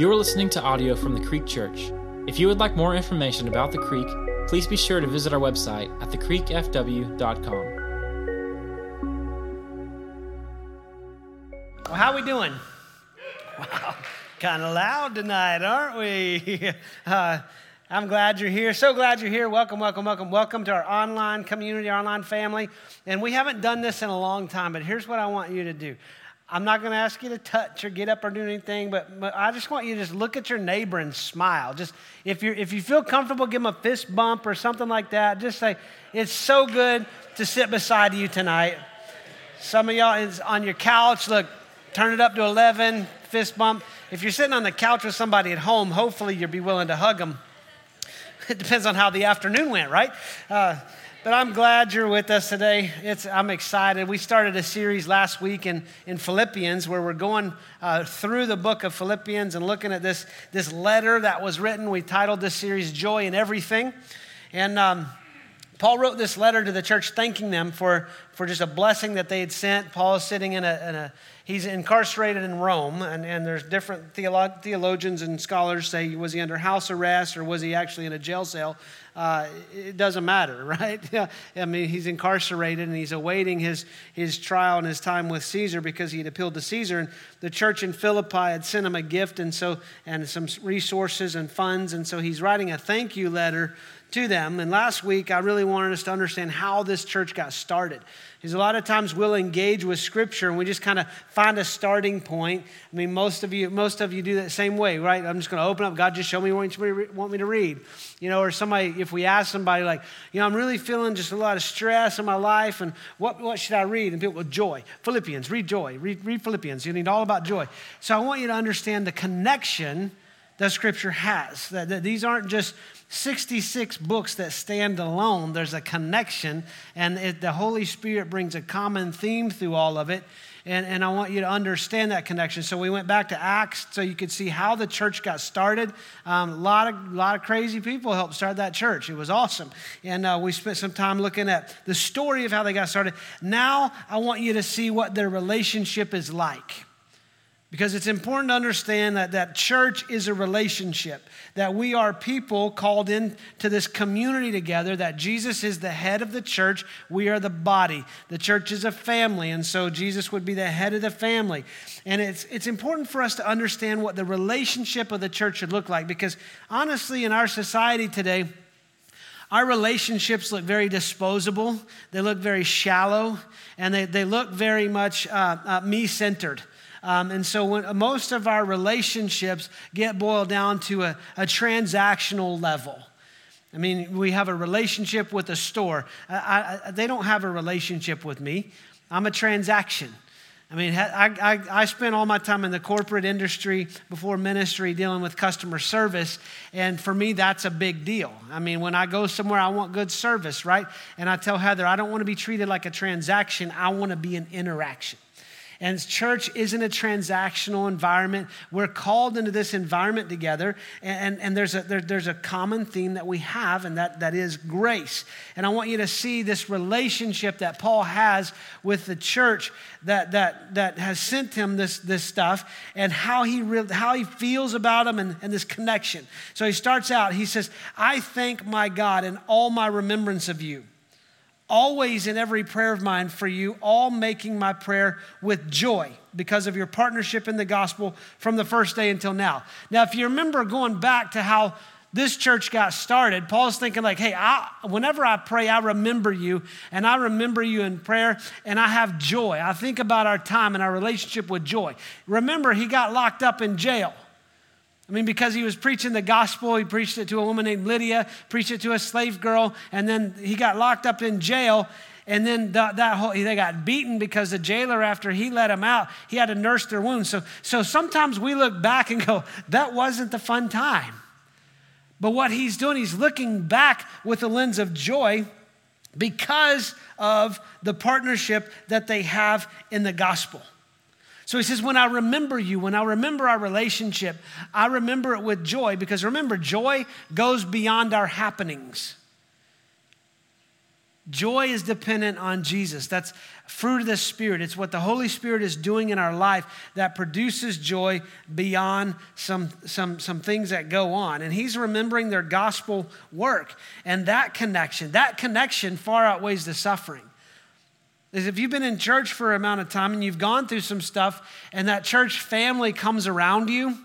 You are listening to audio from the Creek Church. If you would like more information about the Creek, please be sure to visit our website at thecreekfw.com. Well, how are we doing? Wow, kind of loud tonight, aren't we? Uh, I'm glad you're here. So glad you're here. Welcome, welcome, welcome, welcome to our online community, our online family. And we haven't done this in a long time, but here's what I want you to do. I'm not going to ask you to touch or get up or do anything, but, I just want you to just look at your neighbor and smile. Just if you if you feel comfortable, give them a fist bump or something like that. Just say, "It's so good to sit beside you tonight." Some of y'all is on your couch. Look, turn it up to 11, fist bump. If you're sitting on the couch with somebody at home, hopefully you'll be willing to hug them. It depends on how the afternoon went, right? Uh, but I'm glad you're with us today. It's, I'm excited. We started a series last week in, in Philippians where we're going uh, through the book of Philippians and looking at this, this letter that was written. We titled this series Joy in Everything. And um, Paul wrote this letter to the church thanking them for, for just a blessing that they had sent. Paul is sitting in a, in a he's incarcerated in Rome, and, and there's different theolo- theologians and scholars say, was he under house arrest or was he actually in a jail cell? Uh, it doesn't matter, right? I mean, he's incarcerated and he's awaiting his, his trial and his time with Caesar because he had appealed to Caesar. And the church in Philippi had sent him a gift and so and some resources and funds, and so he's writing a thank you letter to them. And last week, I really wanted us to understand how this church got started. Because a lot of times we'll engage with Scripture and we just kind of find a starting point. I mean, most of you, most of you do that same way, right? I'm just going to open up. God, just show me what you want me to read, you know. Or somebody, if we ask somebody like, you know, I'm really feeling just a lot of stress in my life, and what what should I read? And people go, joy, Philippians, read joy, read, read Philippians. You need all about joy. So I want you to understand the connection that Scripture has. That, that these aren't just 66 books that stand alone, there's a connection, and it, the Holy Spirit brings a common theme through all of it. And, and I want you to understand that connection. So we went back to Acts so you could see how the church got started. Um, a lot of, lot of crazy people helped start that church. It was awesome. And uh, we spent some time looking at the story of how they got started. Now I want you to see what their relationship is like. Because it's important to understand that, that church is a relationship, that we are people called into this community together, that Jesus is the head of the church, we are the body. The church is a family, and so Jesus would be the head of the family. And it's, it's important for us to understand what the relationship of the church should look like, because honestly, in our society today, our relationships look very disposable, they look very shallow, and they, they look very much uh, uh, me centered. Um, and so when, most of our relationships get boiled down to a, a transactional level. I mean, we have a relationship with a store. I, I, they don't have a relationship with me. I'm a transaction. I mean, I, I, I spent all my time in the corporate industry before ministry dealing with customer service. And for me, that's a big deal. I mean, when I go somewhere, I want good service, right? And I tell Heather, I don't want to be treated like a transaction, I want to be an interaction. And church isn't a transactional environment. We're called into this environment together, and, and there's, a, there, there's a common theme that we have, and that, that is grace. And I want you to see this relationship that Paul has with the church that, that, that has sent him this, this stuff, and how he, re- how he feels about them, and, and this connection. So he starts out, he says, I thank my God in all my remembrance of you always in every prayer of mine for you, all making my prayer with joy because of your partnership in the gospel from the first day until now. Now, if you remember going back to how this church got started, Paul's thinking, like, hey, I, whenever I pray, I remember you, and I remember you in prayer, and I have joy. I think about our time and our relationship with joy. Remember, he got locked up in jail. I mean, because he was preaching the gospel, he preached it to a woman named Lydia, preached it to a slave girl, and then he got locked up in jail. And then that, that whole, they got beaten because the jailer, after he let him out, he had to nurse their wounds. So, so sometimes we look back and go, that wasn't the fun time. But what he's doing, he's looking back with a lens of joy because of the partnership that they have in the gospel. So he says, When I remember you, when I remember our relationship, I remember it with joy because remember, joy goes beyond our happenings. Joy is dependent on Jesus. That's fruit of the Spirit. It's what the Holy Spirit is doing in our life that produces joy beyond some, some, some things that go on. And He's remembering their gospel work. And that connection, that connection far outweighs the suffering. Is if you've been in church for an amount of time and you've gone through some stuff and that church family comes around you,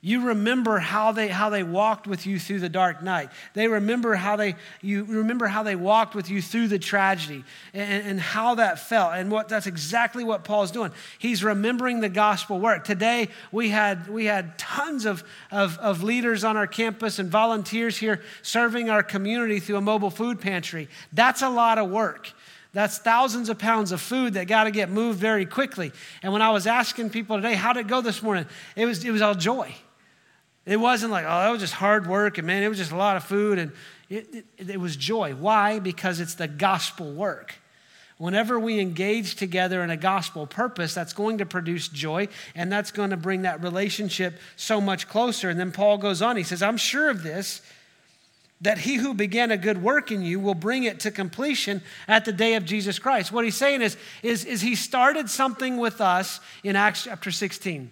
you remember how they, how they walked with you through the dark night. They remember how they, you remember how they walked with you through the tragedy and, and how that felt. And what, that's exactly what Paul's doing. He's remembering the gospel work. Today, we had, we had tons of, of, of leaders on our campus and volunteers here serving our community through a mobile food pantry. That's a lot of work. That's thousands of pounds of food that got to get moved very quickly. And when I was asking people today, how did it go this morning? It was, it was all joy. It wasn't like, oh, that was just hard work, and man, it was just a lot of food, and it, it, it was joy. Why? Because it's the gospel work. Whenever we engage together in a gospel purpose, that's going to produce joy and that's going to bring that relationship so much closer. And then Paul goes on, he says, I'm sure of this, that he who began a good work in you will bring it to completion at the day of Jesus Christ. What he's saying is, is, is he started something with us in Acts chapter 16.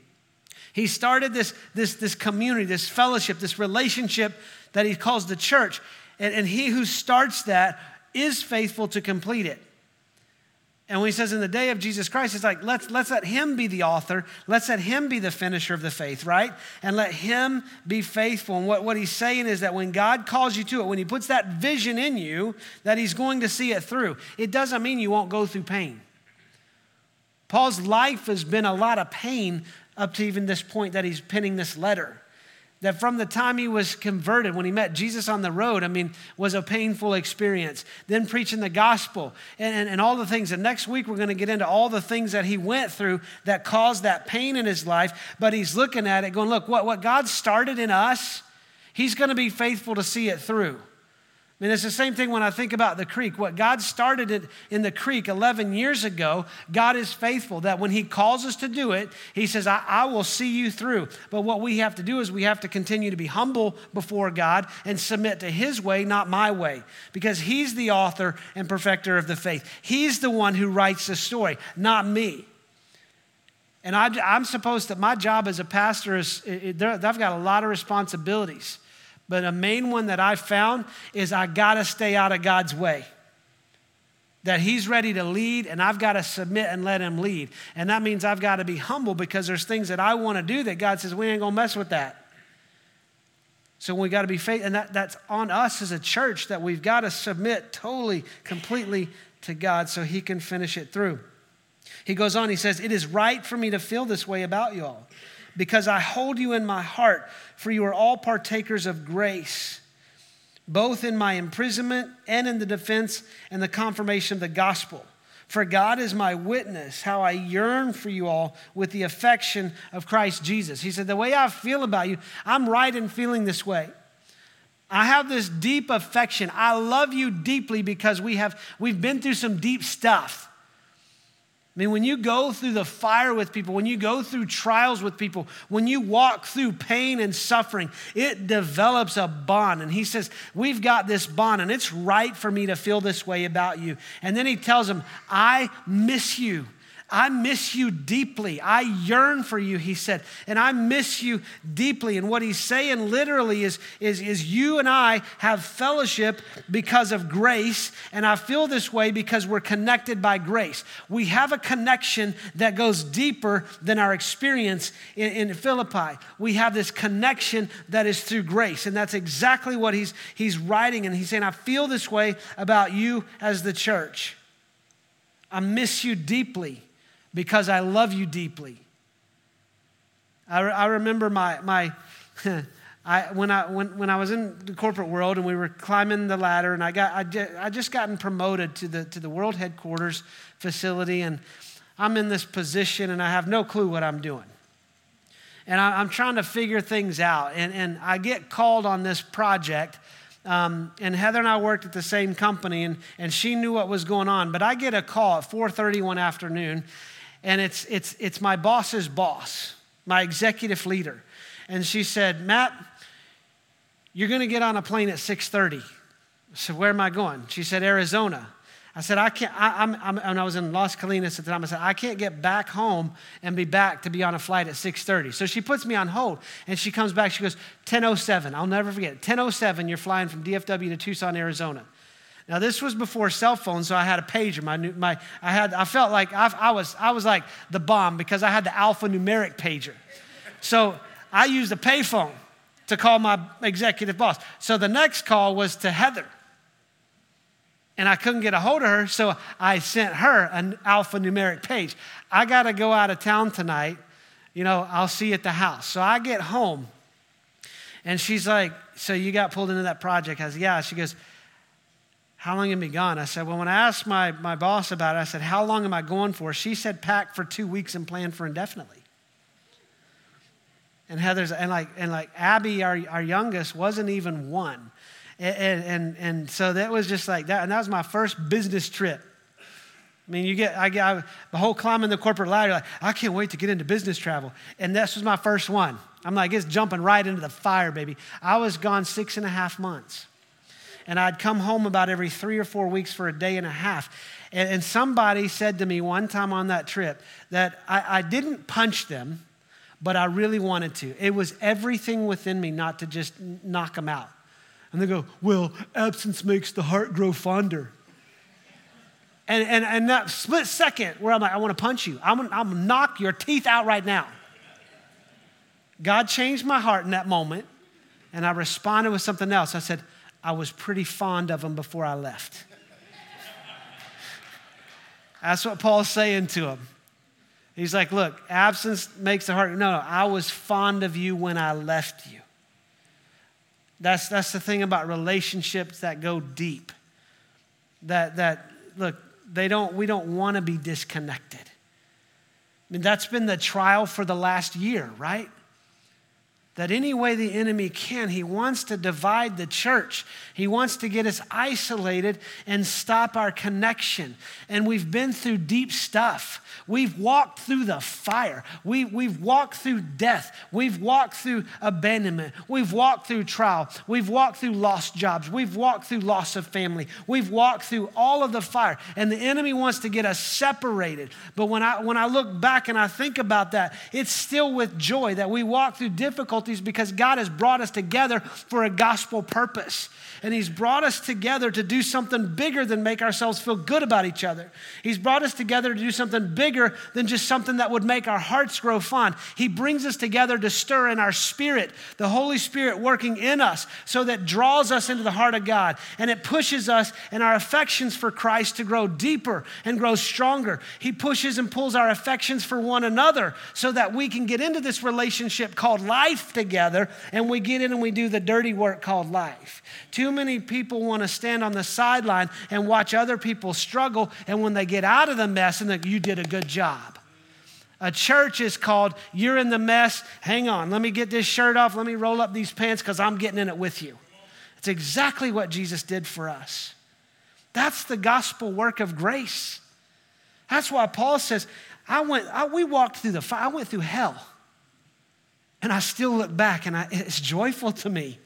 He started this, this, this community, this fellowship, this relationship that he calls the church. And, and he who starts that is faithful to complete it. And when he says in the day of Jesus Christ, it's like, let's, let's let him be the author. Let's let him be the finisher of the faith, right? And let him be faithful. And what, what he's saying is that when God calls you to it, when he puts that vision in you, that he's going to see it through. It doesn't mean you won't go through pain. Paul's life has been a lot of pain up to even this point that he's penning this letter. That from the time he was converted, when he met Jesus on the road, I mean, was a painful experience. Then preaching the gospel and, and, and all the things. And next week, we're going to get into all the things that he went through that caused that pain in his life. But he's looking at it going, look, what, what God started in us, he's going to be faithful to see it through. I mean, it's the same thing when I think about the creek. What God started it in the creek 11 years ago, God is faithful that when He calls us to do it, He says, I, I, will see you through. But what we have to do is we have to continue to be humble before God and submit to His way, not my way, because He's the author and perfecter of the faith. He's the one who writes the story, not me. And I, am supposed to, my job as a pastor is, I've got a lot of responsibilities. But a main one that I found is I got to stay out of God's way. That He's ready to lead, and I've got to submit and let Him lead. And that means I've got to be humble because there's things that I want to do that God says, we ain't going to mess with that. So we got to be faithful, and that, that's on us as a church that we've got to submit totally, completely to God so He can finish it through. He goes on, he says, It is right for me to feel this way about you all because I hold you in my heart, for you are all partakers of grace, both in my imprisonment and in the defense and the confirmation of the gospel. For God is my witness, how I yearn for you all with the affection of Christ Jesus. He said, The way I feel about you, I'm right in feeling this way. I have this deep affection. I love you deeply because we have, we've been through some deep stuff. I mean, when you go through the fire with people, when you go through trials with people, when you walk through pain and suffering, it develops a bond. And he says, We've got this bond, and it's right for me to feel this way about you. And then he tells them, I miss you. I miss you deeply. I yearn for you, he said, and I miss you deeply. And what he's saying literally is, is, is you and I have fellowship because of grace, and I feel this way because we're connected by grace. We have a connection that goes deeper than our experience in, in Philippi. We have this connection that is through grace, and that's exactly what he's, he's writing. And he's saying, I feel this way about you as the church. I miss you deeply because I love you deeply. I, I remember my, my I, when, I, when, when I was in the corporate world and we were climbing the ladder, and I, got, I, just, I just gotten promoted to the, to the world headquarters facility, and I'm in this position and I have no clue what I'm doing. And I, am trying to figure things out. And, and I get called on this project. Um, and Heather and I worked at the same company, and, and she knew what was going on. But I get a call at 4:30 one afternoon, and it's, it's, it's my boss's boss, my executive leader. And she said, Matt, you're going to get on a plane at 6.30. I said, Where am I going? She said, Arizona. I said, I can't, I, am I'm, and I was in Las Colinas at the time. I said, I can't get back home and be back to be on a flight at 6.30. So she puts me on hold and she comes back. She goes, 10.07. I'll never forget it. 10.07, you're flying from DFW to Tucson, Arizona. Now this was before cell phones, so I had a pager. My, my, I had, I felt like I, I was, I was like the bomb because I had the alphanumeric pager. So I used a payphone to call my executive boss. So the next call was to Heather and I couldn't get a hold of her, so I sent her an alphanumeric page. I got to go out of town tonight. You know, I'll see you at the house. So I get home, and she's like, So you got pulled into that project? I said, Yeah. She goes, How long you been gone? I said, Well, when I asked my, my boss about it, I said, How long am I going for? She said, Pack for two weeks and plan for indefinitely. And Heather's, and like, and like Abby, our, our youngest, wasn't even one. And, and, and so that was just like that. And that was my first business trip. I mean, you get, I get I, the whole climbing the corporate ladder, like, I can't wait to get into business travel. And this was my first one. I'm like, it's jumping right into the fire, baby. I was gone six and a half months. And I'd come home about every three or four weeks for a day and a half. And, and somebody said to me one time on that trip that I, I didn't punch them, but I really wanted to. It was everything within me not to just knock them out. And they go, Well, absence makes the heart grow fonder. And, and, and that split second where I'm like, I want to punch you, I'm, I'm going to knock your teeth out right now. God changed my heart in that moment, and I responded with something else. I said, I was pretty fond of him before I left. That's what Paul's saying to him. He's like, Look, absence makes the heart. No, no, I was fond of you when I left you. That's, that's the thing about relationships that go deep. That, that look, they don't, we don't want to be disconnected. I mean, that's been the trial for the last year, right? That any way the enemy can, he wants to divide the church. He wants to get us isolated and stop our connection. And we've been through deep stuff. We've walked through the fire. We, we've walked through death. We've walked through abandonment. We've walked through trial. We've walked through lost jobs. We've walked through loss of family. We've walked through all of the fire. And the enemy wants to get us separated. But when I, when I look back and I think about that, it's still with joy that we walk through difficulty difficulties because God has brought us together for a gospel purpose. And He's brought us together to do something bigger than make ourselves feel good about each other. He's brought us together to do something bigger than just something that would make our hearts grow fond. He brings us together to stir in our spirit, the Holy Spirit working in us, so that draws us into the heart of God. And it pushes us and our affections for Christ to grow deeper and grow stronger. He pushes and pulls our affections for one another so that we can get into this relationship called life together and we get in and we do the dirty work called life. Too many people want to stand on the sideline and watch other people struggle, and when they get out of the mess, and you did a good job. A church is called, You're in the mess. Hang on, let me get this shirt off. Let me roll up these pants because I'm getting in it with you. It's exactly what Jesus did for us. That's the gospel work of grace. That's why Paul says, I went, I, we walked through the fire, I went through hell. And I still look back and I, it's joyful to me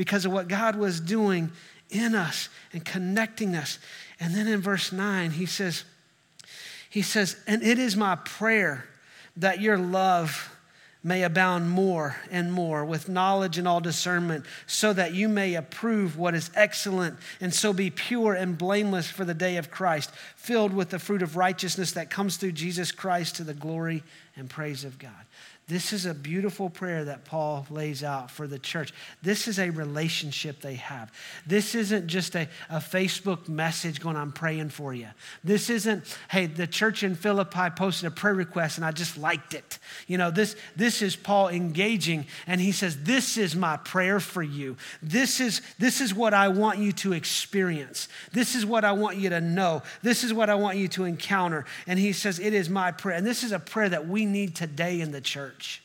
because of what God was doing in us and connecting us. And then in verse 9, he says, he says, and it is my prayer that your love may abound more and more with knowledge and all discernment, so that you may approve what is excellent and so be pure and blameless for the day of Christ, filled with the fruit of righteousness that comes through Jesus Christ to the glory and praise of God. This is a beautiful prayer that Paul lays out for the church. This is a relationship they have. This isn't just a, a Facebook message going, I'm praying for you. This isn't, hey, the church in Philippi posted a prayer request and I just liked it. You know, this, this is Paul engaging and he says, This is my prayer for you. This is, this is what I want you to experience. This is what I want you to know. This is what I want you to encounter. And he says, It is my prayer. And this is a prayer that we need today in the church church.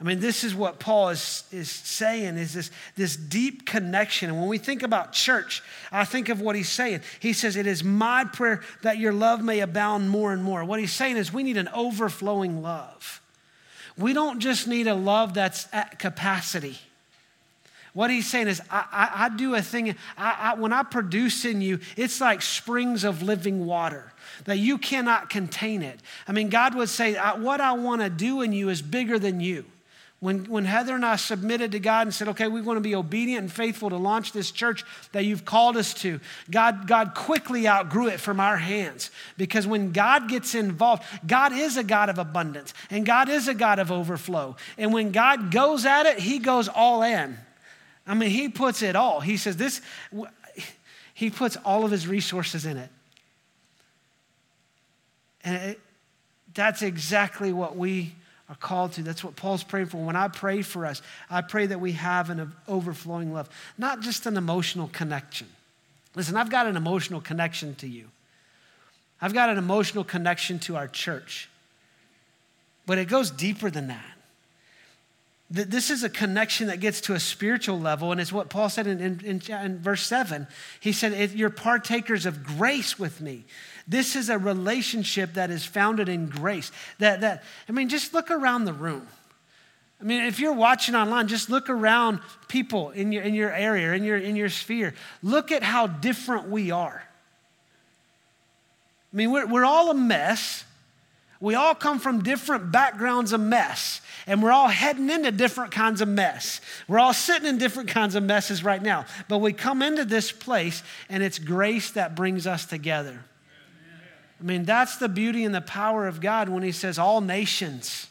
I mean, this is what Paul is, is saying is this, this deep connection. And when we think about church, I think of what he's saying. He says, It is my prayer that your love may abound more and more. What he's saying is we need an overflowing love. We don't just need a love that's at capacity. What he's saying is, I, I, I do a thing, I, when I produce in you, it's like springs of living water that you cannot contain it. I mean, God would say, What I want to do in you is bigger than you. When, when Heather and I submitted to God and said, okay, we want to be obedient and faithful to launch this church that you've called us to, God, God quickly outgrew it from our hands. Because when God gets involved, God is a God of abundance and God is a God of overflow. And when God goes at it, He goes all in. I mean, He puts it all. He says, this, He puts all of His resources in it. And it, that's exactly what we are called to. That's what Paul's praying for. When I pray for us, I pray that we have an overflowing love, not just an emotional connection. Listen, I've got an emotional connection to you. I've got an emotional connection to our church. But it goes deeper than that. This is a connection that gets to a spiritual level, and it's what Paul said in, in, in verse 7. He said, You're partakers of grace with me. This is a relationship that is founded in grace. That, that, I mean, just look around the room. I mean, if you're watching online, just look around people in your, in your area, in your, in your sphere. Look at how different we are. I mean, we're, we're all a mess. We all come from different backgrounds of mess, and we're all heading into different kinds of mess. We're all sitting in different kinds of messes right now, but we come into this place, and it's grace that brings us together. I mean, that's the beauty and the power of God when He says, all nations,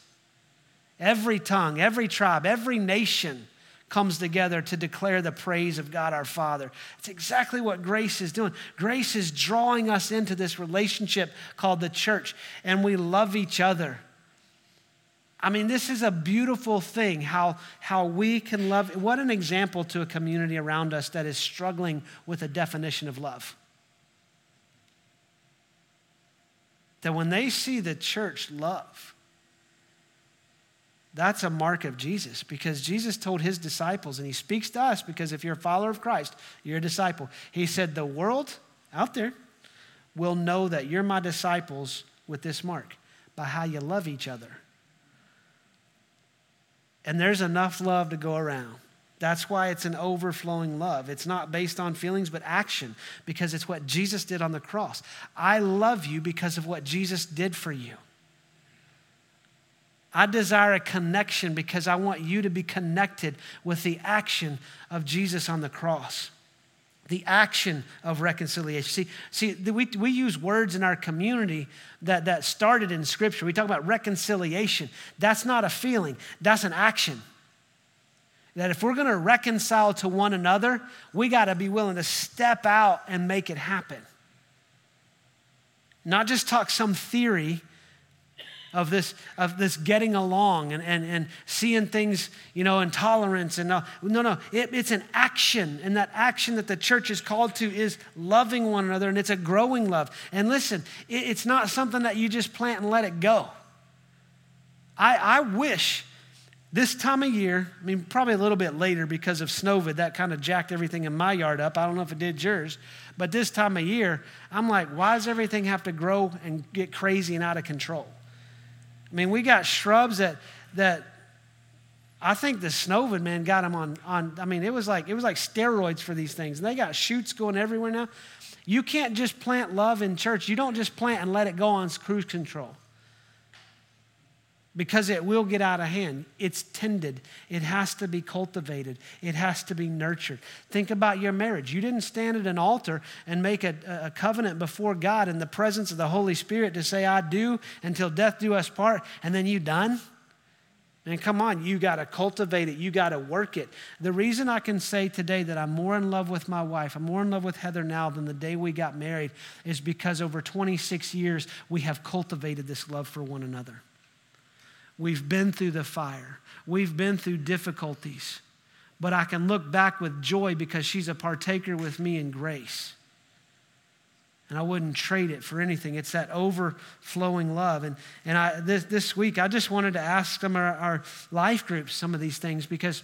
every tongue, every tribe, every nation comes together to declare the praise of God our Father. It's exactly what grace is doing. Grace is drawing us into this relationship called the church, and we love each other. I mean, this is a beautiful thing how, how we can love. What an example to a community around us that is struggling with a definition of love. that when they see the church love, that's a mark of Jesus because Jesus told his disciples, and he speaks to us because if you're a follower of Christ, you're a disciple. He said, The world out there will know that you're my disciples with this mark by how you love each other. And there's enough love to go around. That's why it's an overflowing love. It's not based on feelings, but action, because it's what Jesus did on the cross. I love you because of what Jesus did for you. I desire a connection because I want you to be connected with the action of Jesus on the cross. The action of reconciliation. See, see we, we use words in our community that, that started in Scripture. We talk about reconciliation. That's not a feeling, that's an action. That if we're going to reconcile to one another, we got to be willing to step out and make it happen. Not just talk some theory of this, of this getting along and, and, and seeing things, you know, and tolerance and no, no, no. It, it's an action, and that action that the church is called to is loving one another, and it's a growing love. And listen, it, it's not something that you just plant and let it go. I, I wish this time of year, I mean, probably a little bit later because of Snowvid, that kind of jacked everything in my yard up. I don't know if it did yours, but this time of year, I'm like, why does everything have to grow and get crazy and out of control? I mean, we got shrubs that that I think the Snowvid man got them on on. I mean, it was like it was like steroids for these things, and they got shoots going everywhere now. You can't just plant love in church. You don't just plant and let it go on cruise control because it will get out of hand. It's tended, it has to be cultivated, it has to be nurtured. Think about your marriage. You didn't stand at an altar and make a, a, covenant before God in the presence of the Holy Spirit to say, I do until death do us part, and then you done. And come on, you got to cultivate it. You got to work it. The reason I can say today that I'm more in love with my wife, I'm more in love with Heather now than the day we got married, is because over 26 years we have cultivated this love for one another. We've been through the fire, we've been through difficulties, but I can look back with joy because she's a partaker with me in grace. And I wouldn't trade it for anything. It's that overflowing love. And, and I, this, this week, I just wanted to ask some of our, our life groups some of these things because,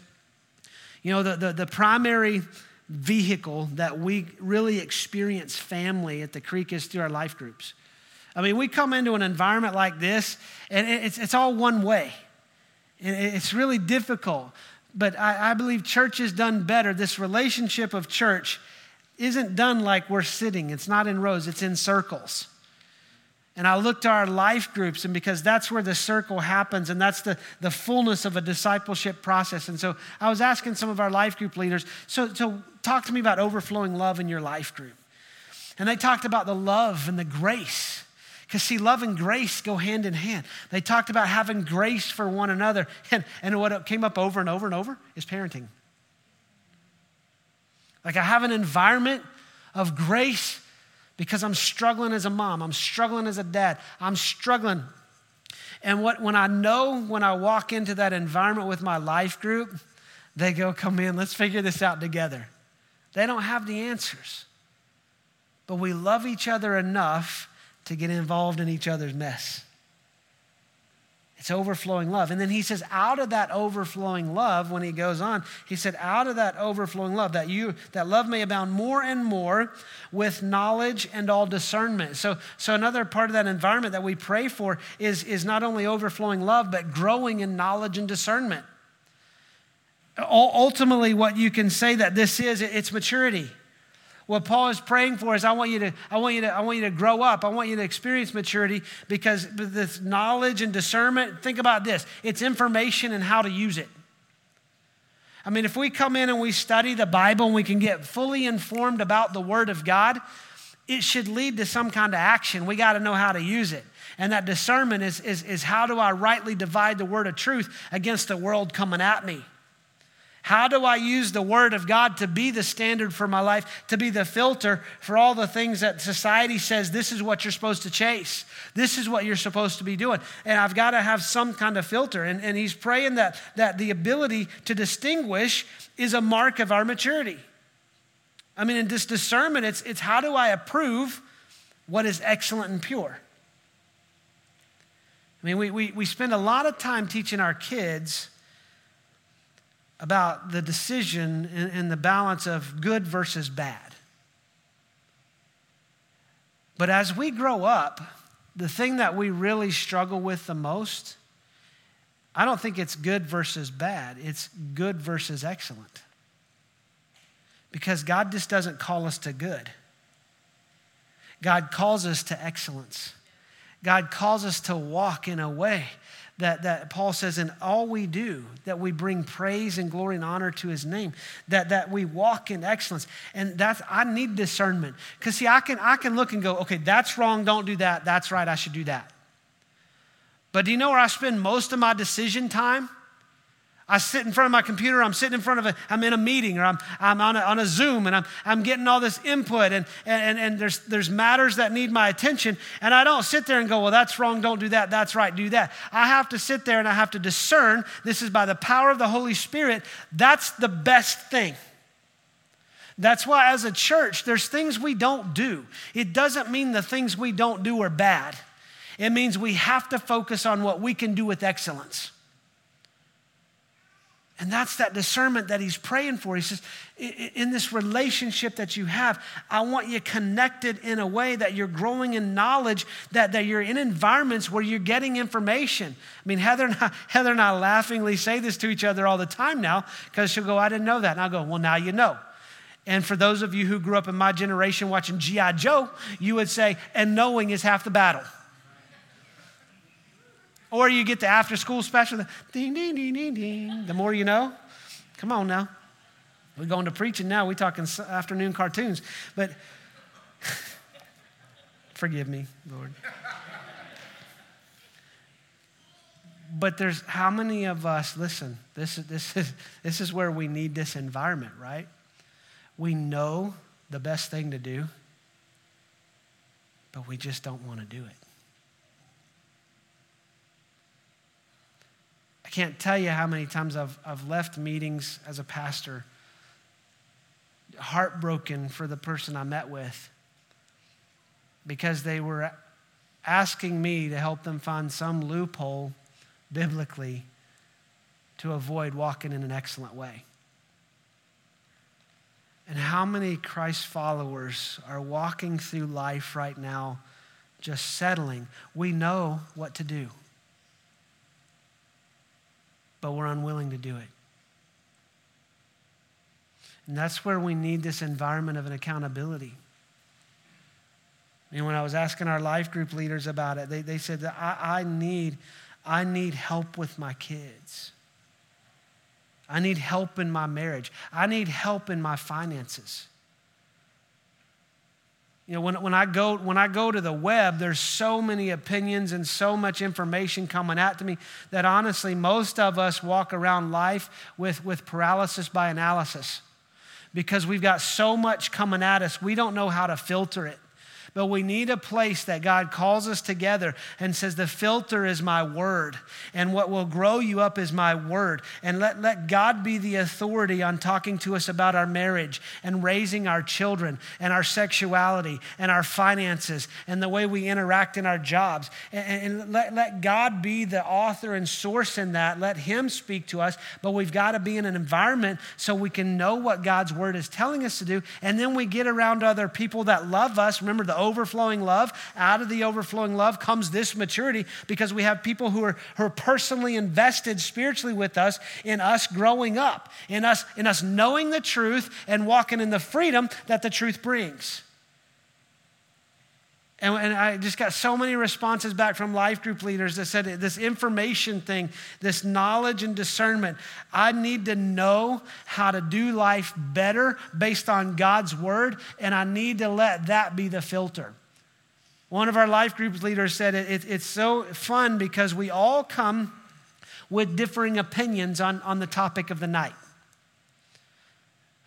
you know, the, the, the primary vehicle that we really experience family at the creek is through our life groups. I mean, we come into an environment like this, and it's, it's all one way. And it's really difficult. but I, I believe church is done better. This relationship of church isn't done like we're sitting, it's not in rows, it's in circles. And I looked to our life groups, and because that's where the circle happens, and that's the, the fullness of a discipleship process. And so I was asking some of our life group leaders, so, so talk to me about overflowing love in your life group. And they talked about the love and the grace. Because, see, love and grace go hand in hand. They talked about having grace for one another. And, and what came up over and over and over is parenting. Like, I have an environment of grace because I'm struggling as a mom, I'm struggling as a dad, I'm struggling. And what, when I know when I walk into that environment with my life group, they go, Come in, let's figure this out together. They don't have the answers, but we love each other enough to get involved in each other's mess. It's overflowing love. And then he says, out of that overflowing love, when he goes on, he said, out of that overflowing love, that you that love may abound more and more with knowledge and all discernment. So, so another part of that environment that we pray for is, is not only overflowing love, but growing in knowledge and discernment. Ultimately, what you can say that this is, it's maturity. What Paul is praying for is I want you to, I want you to, I want you to grow up. I want you to experience maturity because this knowledge and discernment, think about this. It's information and how to use it. I mean, if we come in and we study the Bible and we can get fully informed about the Word of God, it should lead to some kind of action. We got to know how to use it. And that discernment is, is, is how do I rightly divide the word of truth against the world coming at me? How do I use the Word of God to be the standard for my life, to be the filter for all the things that society says this is what you're supposed to chase? This is what you're supposed to be doing. And I've got to have some kind of filter. And, and he's praying that, that the ability to distinguish is a mark of our maturity. I mean, in this discernment, it's, it's how do I approve what is excellent and pure? I mean, we, we, we spend a lot of time teaching our kids about the decision and the balance of good versus bad. But as we grow up, the thing that we really struggle with the most, I don't think it's good versus bad, it's good versus excellent. Because God just doesn't call us to good, God calls us to excellence. God calls us to walk in a way that, that Paul says, in all we do, that we bring praise and glory and honor to his name, that, that we walk in excellence. And that's, I need discernment. Because see, I can, I can look and go, okay, that's wrong, don't do that. That's right, I should do that. But do you know where I spend most of my decision time? I sit in front of my computer, I'm sitting in front of a, I'm in a meeting or I'm, I'm on, a, on a Zoom and I'm, I'm getting all this input and, and, and there's, there's matters that need my attention. And I don't sit there and go, well, that's wrong, don't do that, that's right, do that. I have to sit there and I have to discern, this is by the power of the Holy Spirit, that's the best thing. That's why, as a church, there's things we don't do. It doesn't mean the things we don't do are bad, it means we have to focus on what we can do with excellence. And that's that discernment that he's praying for. He says, in this relationship that you have, I want you connected in a way that you're growing in knowledge, that, that you're in environments where you're getting information. I mean, Heather and I, Heather and I laughingly say this to each other all the time now because she'll go, I didn't know that. And I'll go, well, now you know. And for those of you who grew up in my generation watching G.I. Joe, you would say, and knowing is half the battle. Or you get the after school special, the ding, ding, ding, ding, ding. The more you know. Come on now. We're going to preaching now. We're talking afternoon cartoons. But forgive me, Lord. But there's how many of us, listen, this is, this, is, this is where we need this environment, right? We know the best thing to do, but we just don't want to do it. Can't tell you how many times I've, I've left meetings as a pastor heartbroken for the person I met with because they were asking me to help them find some loophole biblically to avoid walking in an excellent way. And how many Christ followers are walking through life right now just settling? We know what to do but we're unwilling to do it. And that's where we need this environment of an accountability. And when I was asking our life group leaders about it, they, they said that I, I, need, I need help with my kids. I need help in my marriage. I need help in my finances. You know, when, when, I go, when I go to the web, there's so many opinions and so much information coming at to me that honestly, most of us walk around life with, with paralysis by analysis because we've got so much coming at us, we don't know how to filter it. But we need a place that God calls us together and says, The filter is my word. And what will grow you up is my word. And let, let God be the authority on talking to us about our marriage and raising our children and our sexuality and our finances and the way we interact in our jobs. And, and let, let God be the author and source in that. Let Him speak to us. But we've got to be in an environment so we can know what God's word is telling us to do. And then we get around other people that love us. Remember the overflowing love. Out of the overflowing love comes this maturity because we have people who are, who are personally invested spiritually with us in us growing up, in us, in us knowing the truth and walking in the freedom that the truth brings. And, and, I just got so many responses back from life group leaders that said this information thing, this knowledge and discernment, I need to know how to do life better based on God's word, and I need to let that be the filter. One of our life group leaders said it, it, it's so fun because we all come with differing opinions on, on the topic of the night.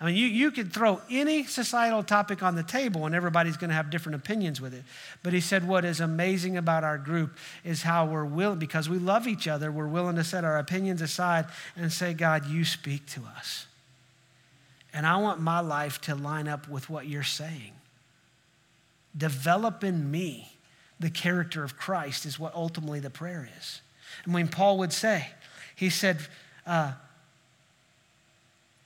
I mean, you, you could throw any societal topic on the table and everybody's going to have different opinions with it. But he said, what is amazing about our group is how we're willing, because we love each other, we're willing to set our opinions aside and say, God, you speak to us. And I want my life to line up with what you're saying. Develop in me the character of Christ, is what ultimately the prayer is. And when Paul would say, he said, uh,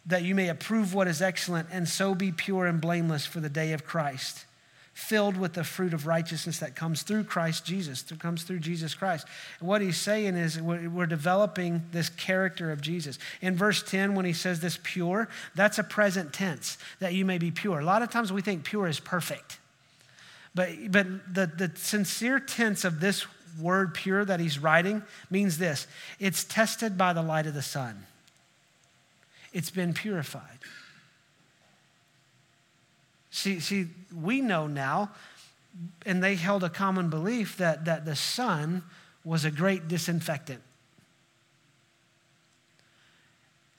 that you may approve what is excellent and so be pure and blameless for the day of Christ, filled with the fruit of righteousness that comes through Christ Jesus, that comes through Jesus Christ. And what he's saying is we're developing this character of Jesus. In verse 10, when he says this pure, that's a present tense, that you may be pure. A lot of times we think pure is perfect. But, but the, the sincere tense of this word pure that he's writing means this it's tested by the light of the sun it's been purified. See, see, we know now, and they held a common belief that, that the sun was a great disinfectant.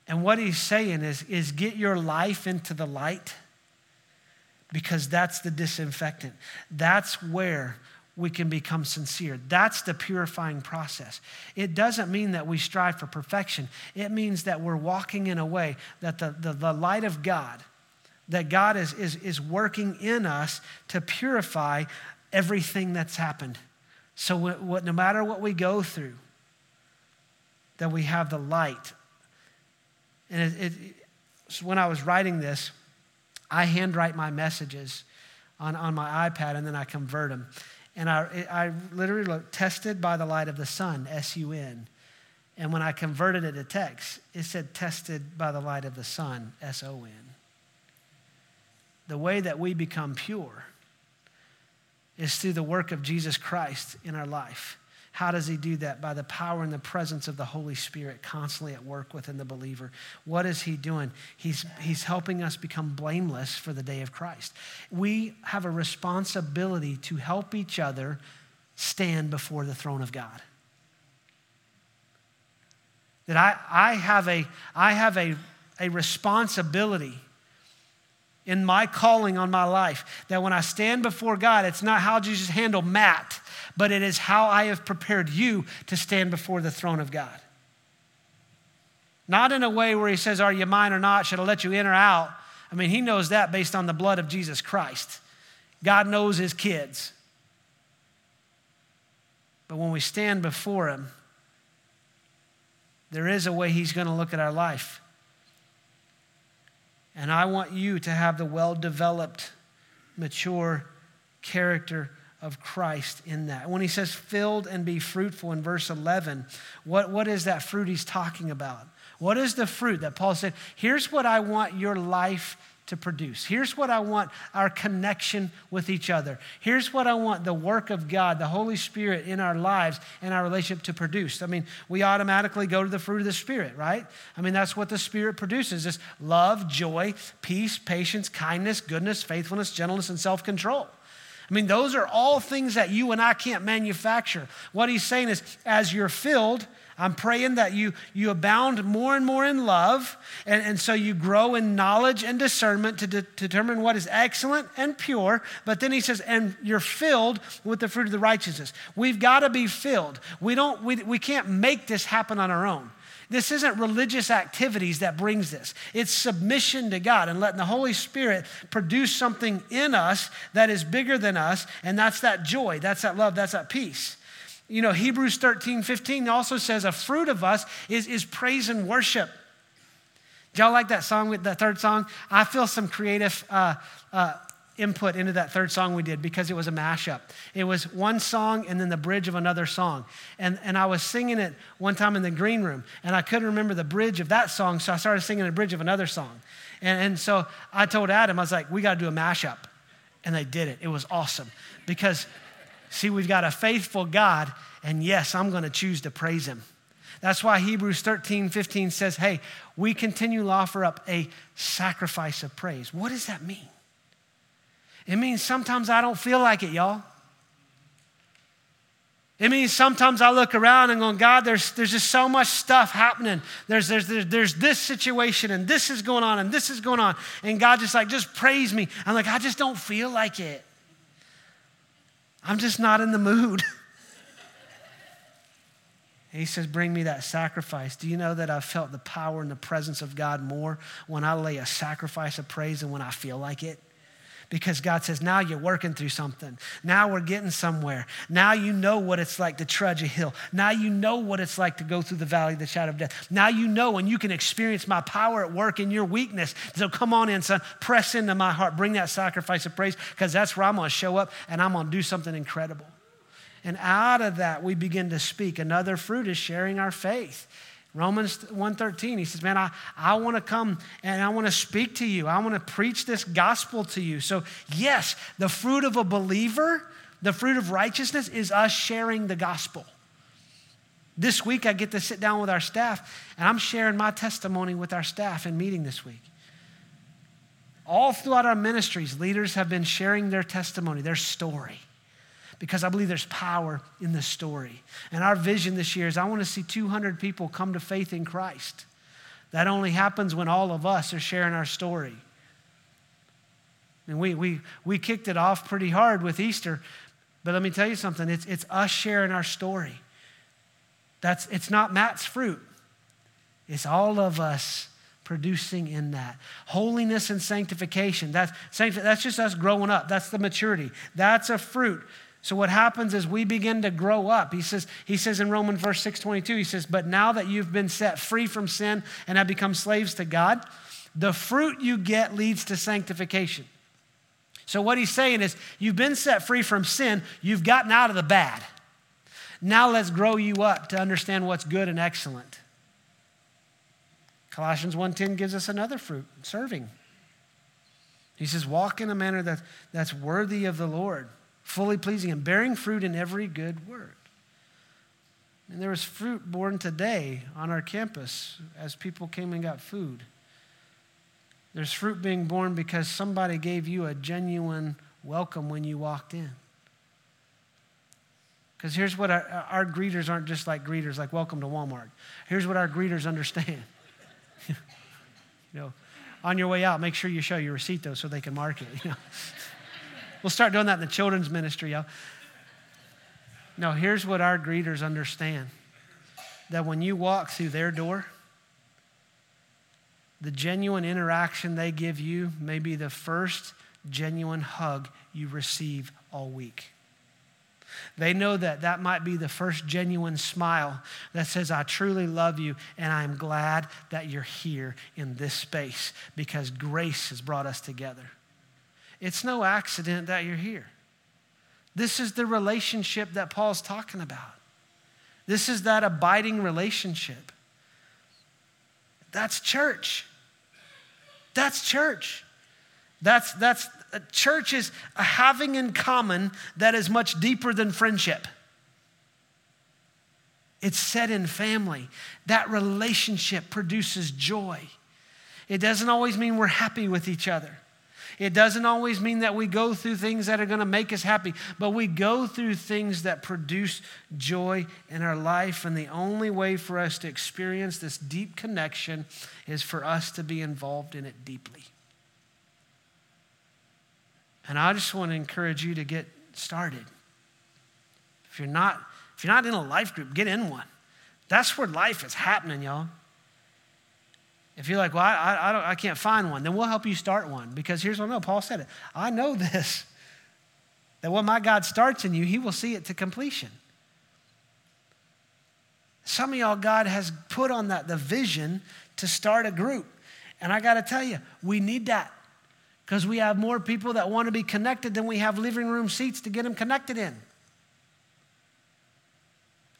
And what he's saying is, is get your life into the light because that's the disinfectant. That's where we can become sincere. That's the purifying process. It doesn't mean that we strive for perfection, it means that we're walking in a way that the, the, the light of God, that God is, is, is working in us to purify everything that's happened. So, what, no matter what we go through, that we have the light. And it, it, so when I was writing this, I handwrite my messages on, on my iPad and then I convert them. And I, I literally looked, tested by the light of the sun, S U N. And when I converted it to text, it said tested by the light of the sun, S O N. The way that we become pure is through the work of Jesus Christ in our life. How does he do that? By the power and the presence of the Holy Spirit constantly at work within the believer. What is he doing? He's, he's helping us become blameless for the day of Christ. We have a responsibility to help each other stand before the throne of God. That I, I have, a, I have a, a responsibility in my calling on my life that when I stand before God, it's not how Jesus handled Matt but it is how I have prepared you to stand before the throne of God. Not in a way where he says, Are you mine or not? Should I let you in or out? I mean, he knows that based on the blood of Jesus Christ. God knows his kids. But when we stand before him, there is a way he's going to look at our life. And I want you to have the well developed, mature character of Christ in that. When he says filled and be fruitful in verse 11, what, what is that fruit he's talking about? What is the fruit that Paul said? Here's what I want your life to produce. Here's what I want our connection with each other. Here's what I want the work of God, the Holy Spirit in our lives and our relationship to produce. I mean, we automatically go to the fruit of the Spirit, right? I mean, that's what the Spirit produces this love, joy, peace, patience, kindness, goodness, faithfulness, gentleness, and self control. I mean, those are all things that you and I can't manufacture. What he's saying is, as you're filled, I'm praying that you, you abound more and more in love, and, and so you grow in knowledge and discernment to de- determine what is excellent and pure. But then he says, and you're filled with the fruit of the righteousness. We've got to be filled. We, don't, we, we can't make this happen on our own. This isn't religious activities that brings this. It's submission to God and letting the Holy Spirit produce something in us that is bigger than us, and that's that joy, that's that love, that's that peace. You know, Hebrews 13, 15 also says a fruit of us is, is praise and worship. Do y'all like that song, with the third song? I feel some creative uh, uh, input into that third song we did because it was a mashup. It was one song and then the bridge of another song. And, and I was singing it one time in the green room, and I couldn't remember the bridge of that song, so I started singing the bridge of another song. And, and so I told Adam, I was like, we got to do a mashup. And they did it. It was awesome because See, we've got a faithful God, and yes, I'm going to choose to praise him. That's why Hebrews 13, 15 says, hey, we continue to offer up a sacrifice of praise. What does that mean? It means sometimes I don't feel like it, y'all. It means sometimes I look around and go, God, there's, there's just so much stuff happening. There's, there's, there's, there's this situation and this is going on and this is going on. And God just like, just praise me. I'm like, I just don't feel like it. I'm just not in the mood. he says, Bring me that sacrifice. Do you know that I've felt the power and the presence of God more when I lay a sacrifice of praise than when I feel like it? Because God says, now you're working through something. Now we're getting somewhere. Now you know what it's like to trudge a hill. Now you know what it's like to go through the valley of the shadow of death. Now you know and you can experience my power at work in your weakness. So come on in, son. Press into my heart. Bring that sacrifice of praise because that's where I'm going to show up and I'm going to do something incredible. And out of that, we begin to speak. Another fruit is sharing our faith. Romans 1:13, he says, Man, I, I want to come and I want to speak to you. I want to preach this gospel to you. So, yes, the fruit of a believer, the fruit of righteousness is us sharing the gospel. This week I get to sit down with our staff and I'm sharing my testimony with our staff in meeting this week. All throughout our ministries, leaders have been sharing their testimony, their story because I believe there's power in the story. And our vision this year is I want to see 200 people come to faith in Christ. That only happens when all of us are sharing our story. And we, we, we kicked it off pretty hard with Easter, but let me tell you something it's, it's us sharing our story. That's, it's not Matt's fruit, it's all of us producing in that. Holiness and sanctification, that's, that's just us growing up. That's the maturity. That's a fruit. So what happens is we begin to grow up. He says, he says in Romans verse 622, he says, But now that you've been set free from sin and have become slaves to God, the fruit you get leads to sanctification. So what he's saying is, you've been set free from sin, you've gotten out of the bad. Now let's grow you up to understand what's good and excellent. Colossians 1:10 gives us another fruit, serving. He says, walk in a manner that, that's worthy of the Lord fully pleasing and bearing fruit in every good work. And there was fruit born today on our campus as people came and got food. There's fruit being born because somebody gave you a genuine welcome when you walked in. Because here's what our, our, greeters aren't just like greeters, like welcome to Walmart. Here's what our greeters understand. you know, on your way out, make sure you show your receipt though so they can mark it. You know? We'll start doing that in the children's ministry, y'all. No, here's what our greeters understand that when you walk through their door, the genuine interaction they give you may be the first genuine hug you receive all week. They know that that might be the first genuine smile that says, I truly love you and I'm glad that you're here in this space because grace has brought us together. It's no accident that you're here. This is the relationship that Paul's talking about. This is that abiding relationship. That's church. That's church. That's, that's church is a having in common that is much deeper than friendship. It's set in family. That relationship produces joy. It doesn't always mean we're happy with each other. It doesn't always mean that we go through things that are going to make us happy, but we go through things that produce joy in our life. And the only way for us to experience this deep connection is for us to be involved in it deeply. And I just want to encourage you to get started. If you're not, if you're not in a life group, get in one. That's where life is happening, y'all. If you're like, well, I, I, don't, I can't find one, then we'll help you start one. Because here's what I know Paul said it. I know this that when my God starts in you, he will see it to completion. Some of y'all, God has put on that the vision to start a group. And I got to tell you, we need that because we have more people that want to be connected than we have living room seats to get them connected in.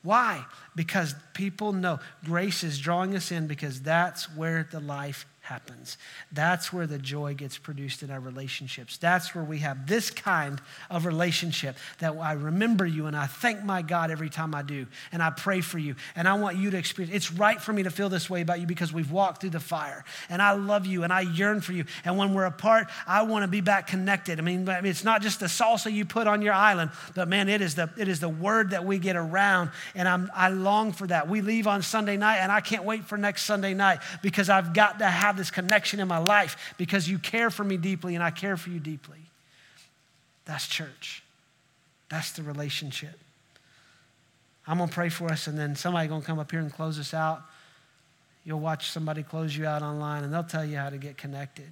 Why? Because people know grace is drawing us in because that's where the life happens. That's where the joy gets produced in our relationships. That's where we have this kind of relationship that I remember you and I thank my God every time I do. And I pray for you. And I want you to experience it's right for me to feel this way about you because we've walked through the fire. And I love you and I yearn for you. And when we're apart, I want to be back connected. I mean, it's not just the salsa you put on your island, but man, it is the it is the word that we get around. And I'm I long for that. We leave on Sunday night and I can't wait for next Sunday night because I've got to have have this connection in my life because you care for me deeply and I care for you deeply. That's church. That's the relationship. I'm going to pray for us, and then somebody going to come up here and close us out. You'll watch somebody close you out online, and they'll tell you how to get connected.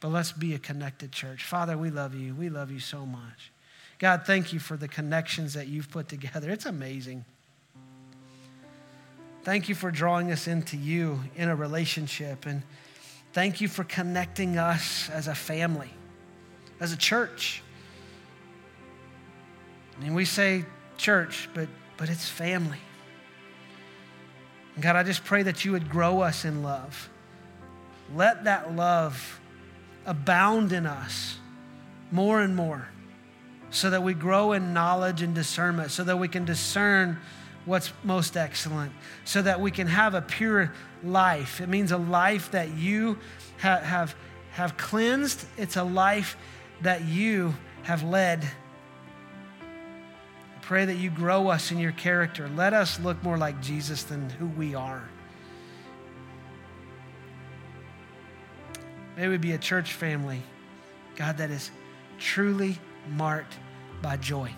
But let's be a connected church. Father, we love you. We love you so much. God, thank you for the connections that you've put together. It's amazing. Thank you for drawing us into you in a relationship. And thank you for connecting us as a family, as a church. And we say church, but, but it's family. And God, I just pray that you would grow us in love. Let that love abound in us more and more so that we grow in knowledge and discernment, so that we can discern what's most excellent so that we can have a pure life. It means a life that you ha- have, have cleansed, it's a life that you have led. I pray that you grow us in your character. Let us look more like Jesus than who we are. May we be a church family, God, that is truly marked by joy.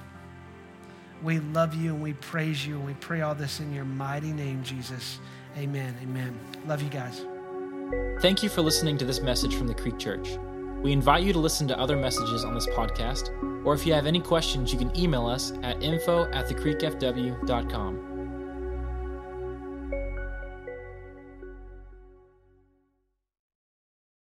We love you and we praise you and we pray all this in your mighty name, Jesus. Amen. Amen. Love you guys. Thank you for listening to this message from the Creek Church. We invite you to listen to other messages on this podcast, or if you have any questions, you can email us at info at thecreekfw.com.